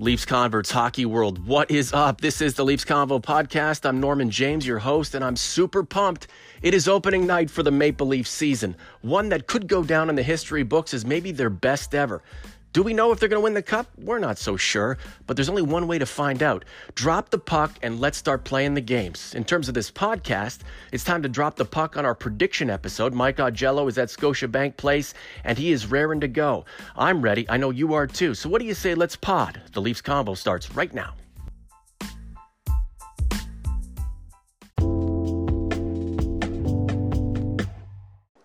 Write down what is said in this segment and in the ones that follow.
Leafs Converts Hockey World, what is up? This is the Leafs Convo podcast. I'm Norman James, your host, and I'm super pumped. It is opening night for the Maple Leaf season, one that could go down in the history books as maybe their best ever. Do we know if they're going to win the cup? We're not so sure, but there's only one way to find out. Drop the puck and let's start playing the games. In terms of this podcast, it's time to drop the puck on our prediction episode. Mike Augello is at Scotiabank Place and he is raring to go. I'm ready. I know you are too. So what do you say let's pod? The Leafs Convo starts right now.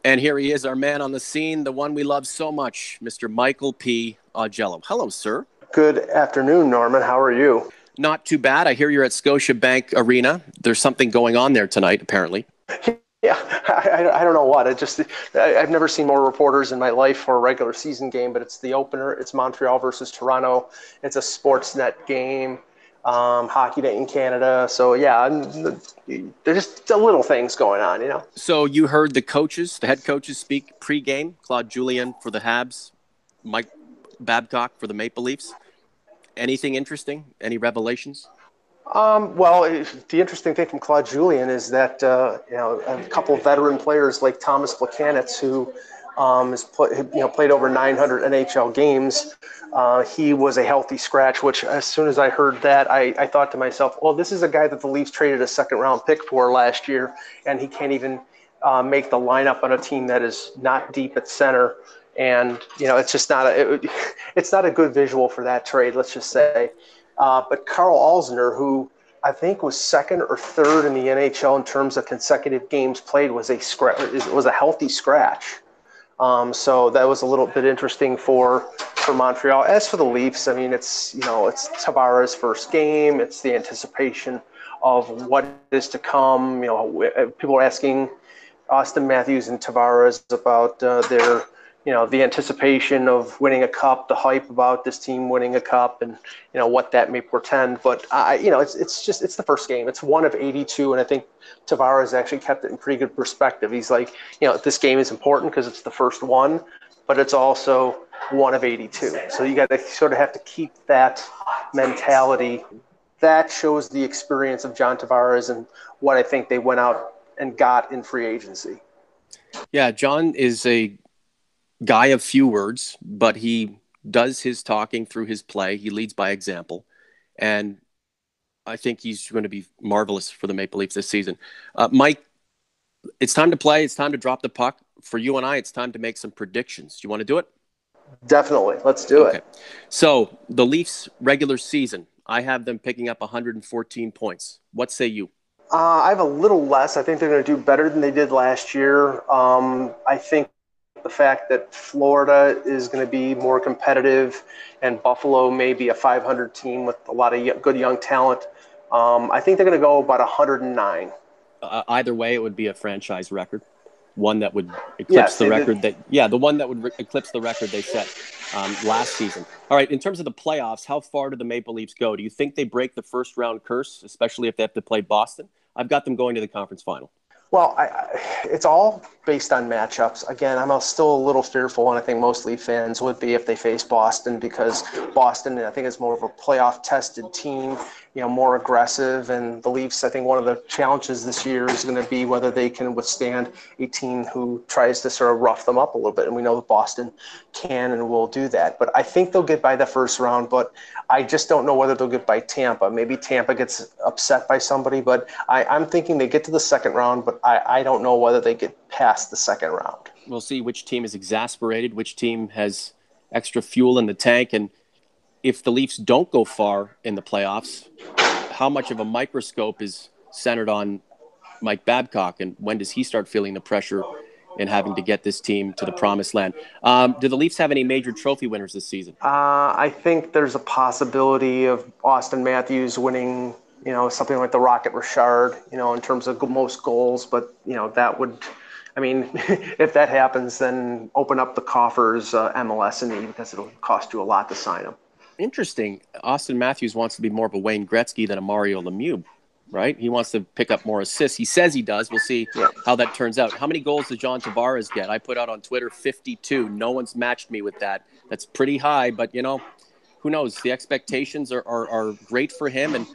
And here he is, our man on the scene, the one we love so much, Mr. Michael P. Augello. Hello, sir. Good afternoon, Norman. How are you? Not too bad. I hear you're at Scotiabank Arena. There's something going on there tonight, apparently. Yeah, I, I, don't know what. I just I, have never seen more reporters in my life for a regular season game, but it's the opener. It's Montreal versus Toronto. It's a Sportsnet game um, hockey day in Canada. So yeah, there's just a little things going on, you know. So you heard the coaches, the head coaches speak pre-game. Claude Julien for the Habs, Mike Babcock for the Maple Leafs. Anything interesting? Any revelations? Um, well, the interesting thing from Claude Julien is that uh, you know a couple of veteran players like Tomas Plekanec, who um, has you know played over 900 NHL games, uh, he was a healthy scratch, which as soon as I heard that, I, I thought to myself, well, this is a guy that the Leafs traded a second round pick for last year, and he can't even uh, make the lineup on a team that is not deep at center. And you know, it's just not a it, it's not a good visual for that trade. Let's just say. Uh, but Karl Alzner, who I think was second or third in the NHL in terms of consecutive games played, was a scratch was a healthy scratch. Um, so that was a little bit interesting for for Montreal. As for the Leafs, I mean, it's you know it's Tavares' first game. It's the anticipation of what is to come. You know, people are asking Auston Matthews and Tavares about uh, their you know the anticipation of winning a cup, the hype about this team winning a cup, and you know what that may portend. But I, you know, it's it's just it's the first game. It's one of 82, and I think Tavares actually kept it in pretty good perspective. He's like, you know, this game is important because it's the first one, but it's also one of 82. So you got to sort of have to keep that mentality. That shows the experience of John Tavares and what I think they went out and got in free agency. Yeah, John is a guy of few words, but he does his talking through his play. He leads by example. And I think he's going to be marvelous for the Maple Leafs this season. Uh, Mike, it's time to play. It's time to drop the puck. For you and I, it's time to make some predictions. Do you want to do it? Definitely. Let's do okay. it. So, the Leafs regular season, I have them picking up 114 points. What say you? Uh, I have a little less. I think they're going to do better than they did last year. Um, I think the fact that Florida is going to be more competitive and Buffalo may be a 500 team with a lot of good young talent. Um, I think they're going to go about 109. Uh, either way, it would be a franchise record, one that would eclipse yes, the record did. that yeah, the one that would re- eclipse the record they set um, last season. All right, in terms of the playoffs, how far do the Maple Leafs go? Do you think they break the first round curse, especially if they have to play Boston? I've got them going to the conference final. Well, I, I, it's all based on matchups. Again, I'm still a little fearful, and I think most Leaf fans would be if they face Boston because Boston, I think, is more of a playoff tested team, you know, more aggressive. And the Leafs, I think, one of the challenges this year is going to be whether they can withstand a team who tries to sort of rough them up a little bit. And we know that Boston can and will do that. But I think they'll get by the first round. But I just don't know whether they'll get by Tampa. Maybe Tampa gets upset by somebody, but I, I'm thinking they get to the second round. But I, I don't know whether they get past the second round. We'll see which team is exasperated, which team has extra fuel in the tank, and if the Leafs don't go far in the playoffs, how much of a microscope is centered on Mike Babcock, and when does he start feeling the pressure in having to get this team to the promised land? Um, do the Leafs have any major trophy winners this season? Uh, I think there's a possibility of Auston Matthews winning you know, something like the Rocket Richard, you know, in terms of most goals. But, you know, that would, I mean, if that happens, then open up the coffers uh, MLS and me because it'll cost you a lot to sign him. Interesting. Auston Matthews wants to be more of a Wayne Gretzky than a Mario Lemieux, right? He wants to pick up more assists. He says he does. We'll see yeah. how that turns out. How many goals does John Tavares get? I put out on Twitter 52. No one's matched me with that. That's pretty high, but you know, who knows? The expectations are, are, are great for him. And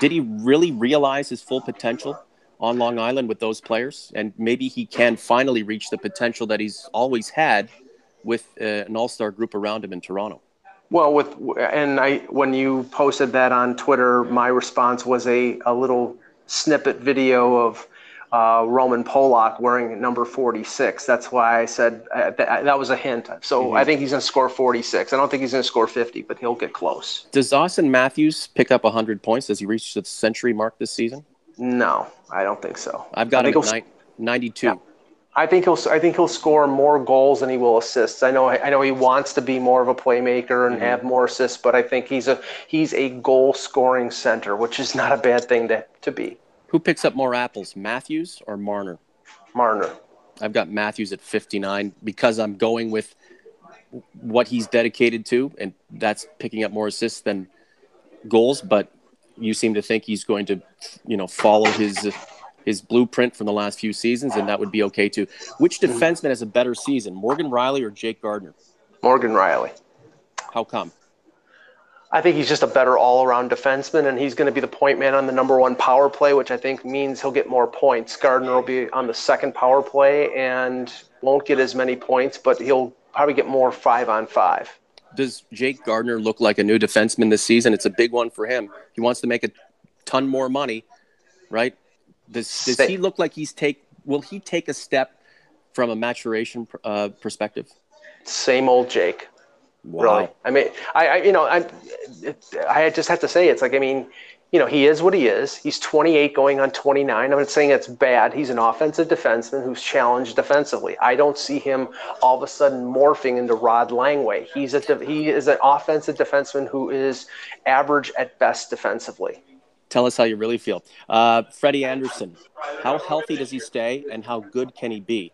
did he really realize his full potential on Long Island with those players? And maybe he can finally reach the potential that he's always had with uh, an all star group around him in Toronto. Well, with and I when you posted that on Twitter, my response was a, a little snippet video of uh, Roman Polak wearing number 46. That's why I said uh, th- that was a hint. So mm-hmm. I think he's going to score 46. I don't think he's going to score 50, but he'll get close. Does Auston Matthews pick up 100 points? Does he reach the century mark this season? No, I don't think so. I've got him at ni- 92. Yeah. I think he'll. I think he'll score more goals than he will assists. I know. I know he wants to be more of a playmaker and mm-hmm. have more assists, but I think he's a he's a goal scoring center, which is not a bad thing to to be. Who picks up more apples, Matthews or Marner? Marner. I've got Matthews at 59 because I'm going with what he's dedicated to, and that's picking up more assists than goals. But you seem to think he's going to, you know, follow his his blueprint from the last few seasons, and that would be okay too. Which defenseman has a better season, Morgan Rielly or Jake Gardiner? Morgan Rielly. How come? I think he's just a better all-around defenseman, and he's going to be the point man on the number one power play, which I think means he'll get more points. Gardiner will be on the second power play and won't get as many points, but he'll probably get more five on five. Does Jake Gardiner look like a new defenseman this season? It's a big one for him. He wants to make a ton more money, right? Does, does he look like he's take? Will he take a step from a maturation uh, perspective? Same old Jake. Wow. Really, I mean, I, I you know, I, I just have to say, it's like, I mean, you know, he is what he is. He's 28 going on 29. I'm not saying it's bad. He's an offensive defenseman who's challenged defensively. I don't see him all of a sudden morphing into Rod Langway. He's a he is an offensive defenseman who is average at best defensively. Tell us how you really feel. Uh, Freddie Andersen, how healthy does he stay and how good can he be?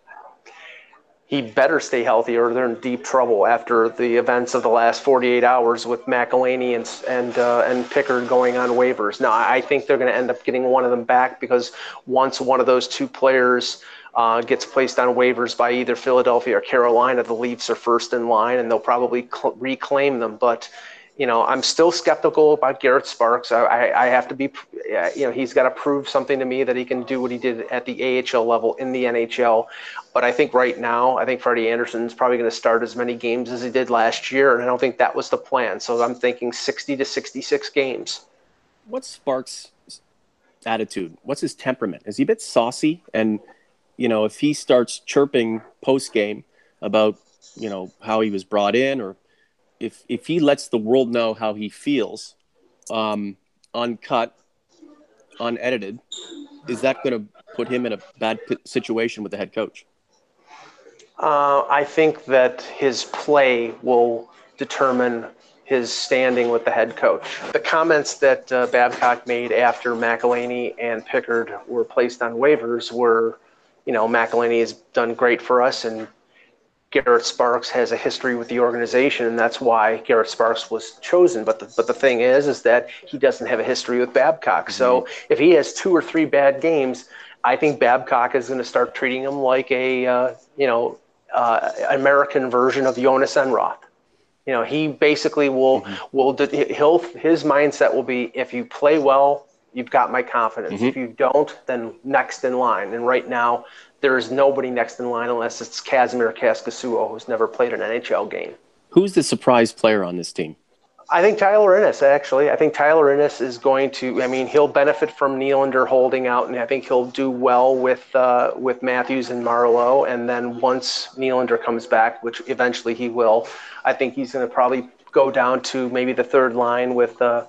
He better stay healthy or they're in deep trouble after the events of the last 48 hours with McElhinney and and uh, and Pickard going on waivers. Now I think they're going to end up getting one of them back because once one of those two players uh, gets placed on waivers by either Philadelphia or Carolina, the Leafs are first in line and they'll probably cl- reclaim them. But you know, I'm still skeptical about Garrett Sparks. I, I, I have to be, uh, you know, he's got to prove something to me that he can do what he did at the AHL level in the NHL. But I think right now, I think Freddie Andersen's probably going to start as many games as he did last year, and I don't think that was the plan. So I'm thinking 60 to 66 games. What's Sparks' attitude? What's his temperament? Is he a bit saucy? And you know, if he starts chirping post game about you know how he was brought in or if if he lets the world know how he feels, um, uncut, unedited, is that going to put him in a bad situation with the head coach? Uh, I think that his play will determine his standing with the head coach. The comments that uh, Babcock made after McElhinney and Pickard were placed on waivers were, you know, McElhinney has done great for us and Garrett Sparks has a history with the organization, and that's why Garrett Sparks was chosen. But the, but the thing is, is that he doesn't have a history with Babcock. Mm-hmm. So if he has two or three bad games, I think Babcock is going to start treating him like a uh, you know uh, American version of Jhonas Enroth. You know, he basically will mm-hmm. will he'll his mindset will be if you play well, you've got my confidence. Mm-hmm. If you don't, then next in line. And right now, there is nobody next in line unless it's Kasimir Kaskisuo, who's never played an NHL game. Who's the surprise player on this team? I think Tyler Ennis, actually. I think Tyler Ennis is going to, I mean, he'll benefit from Nylander holding out, and I think he'll do well with uh, with Matthews and Marleau. And then once Nylander comes back, which eventually he will, I think he's going to probably go down to maybe the third line with uh,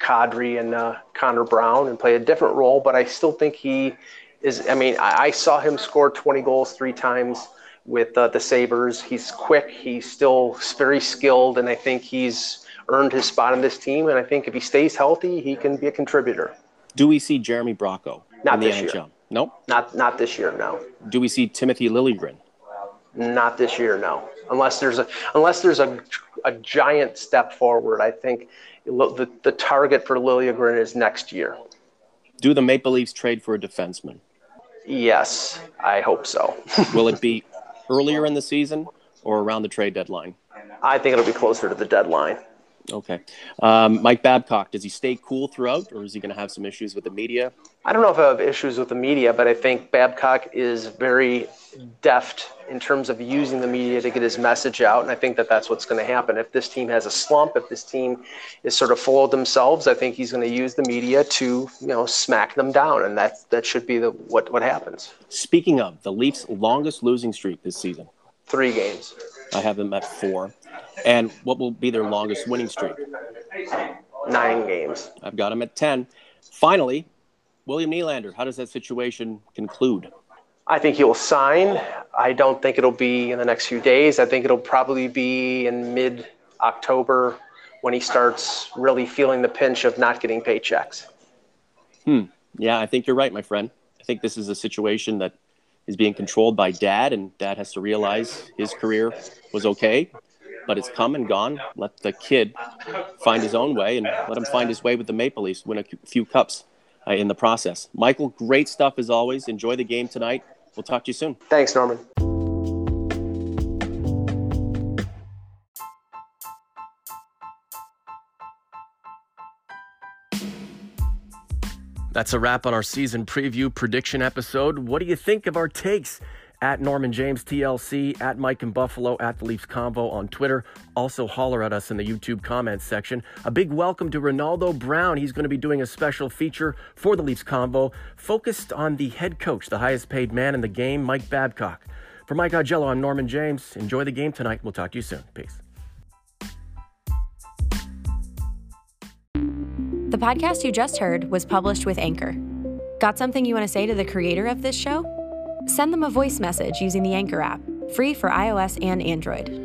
Kadri and uh, Connor Brown and play a different role. But I still think he is, I mean, I, I saw him score 20 goals three times with uh, the Sabres. He's quick, he's still very skilled, and I think he's earned his spot in this team. And I think if he stays healthy, he can be a contributor. Do we see Jeremy Bracco not in the this NHL? Year. No, not not this year. No. Do we see Timothy Liljegren? Not this year. No. Unless there's a unless there's a a giant step forward, I think the the target for Liljegren is next year. Do the Maple Leafs trade for a defenseman? Yes, I hope so. Will it be earlier in the season or around the trade deadline? I think it'll be closer to the deadline. Okay. Um, Mike Babcock, does he stay cool throughout, or is he going to have some issues with the media? I don't know if I have issues with the media, but I think Babcock is very deft in terms of using the media to get his message out. And I think that that's what's going to happen. If this team has a slump, if this team is sort of full of themselves, I think he's going to use the media to, you know, smack them down. And that, that should be the, what, what happens. Speaking of the Leafs' longest losing streak this season, three games. I have them at four. And what will be their longest winning streak? Nine games. I've got them at 10. Finally, William Nylander, how does that situation conclude? I think he will sign. I don't think it'll be in the next few days. I think it'll probably be in mid October when he starts really feeling the pinch of not getting paychecks. Hmm. Yeah, I think you're right, my friend. I think this is a situation that is being controlled by dad, and dad has to realize his career was okay, but it's come and gone. Let the kid find his own way and let him find his way with the Maple Leafs, win a few cups uh, in the process. Michael, great stuff as always. Enjoy the game tonight. We'll talk to you soon. Thanks, Norman. That's a wrap on our season preview prediction episode. What do you think of our takes? At Norman James TLC, at Mike and Buffalo, at the Leafs Convo on Twitter. Also, holler at us in the YouTube comments section. A big welcome to Ronaldo Brown. He's going to be doing a special feature for the Leafs Convo focused on the head coach, the highest paid man in the game, Mike Babcock. For Mike Augello, I'm Norman James. Enjoy the game tonight. We'll talk to you soon. Peace. The podcast you just heard was published with Anchor. Got something you want to say to the creator of this show? Send them a voice message using the Anchor app, free for iOS and Android.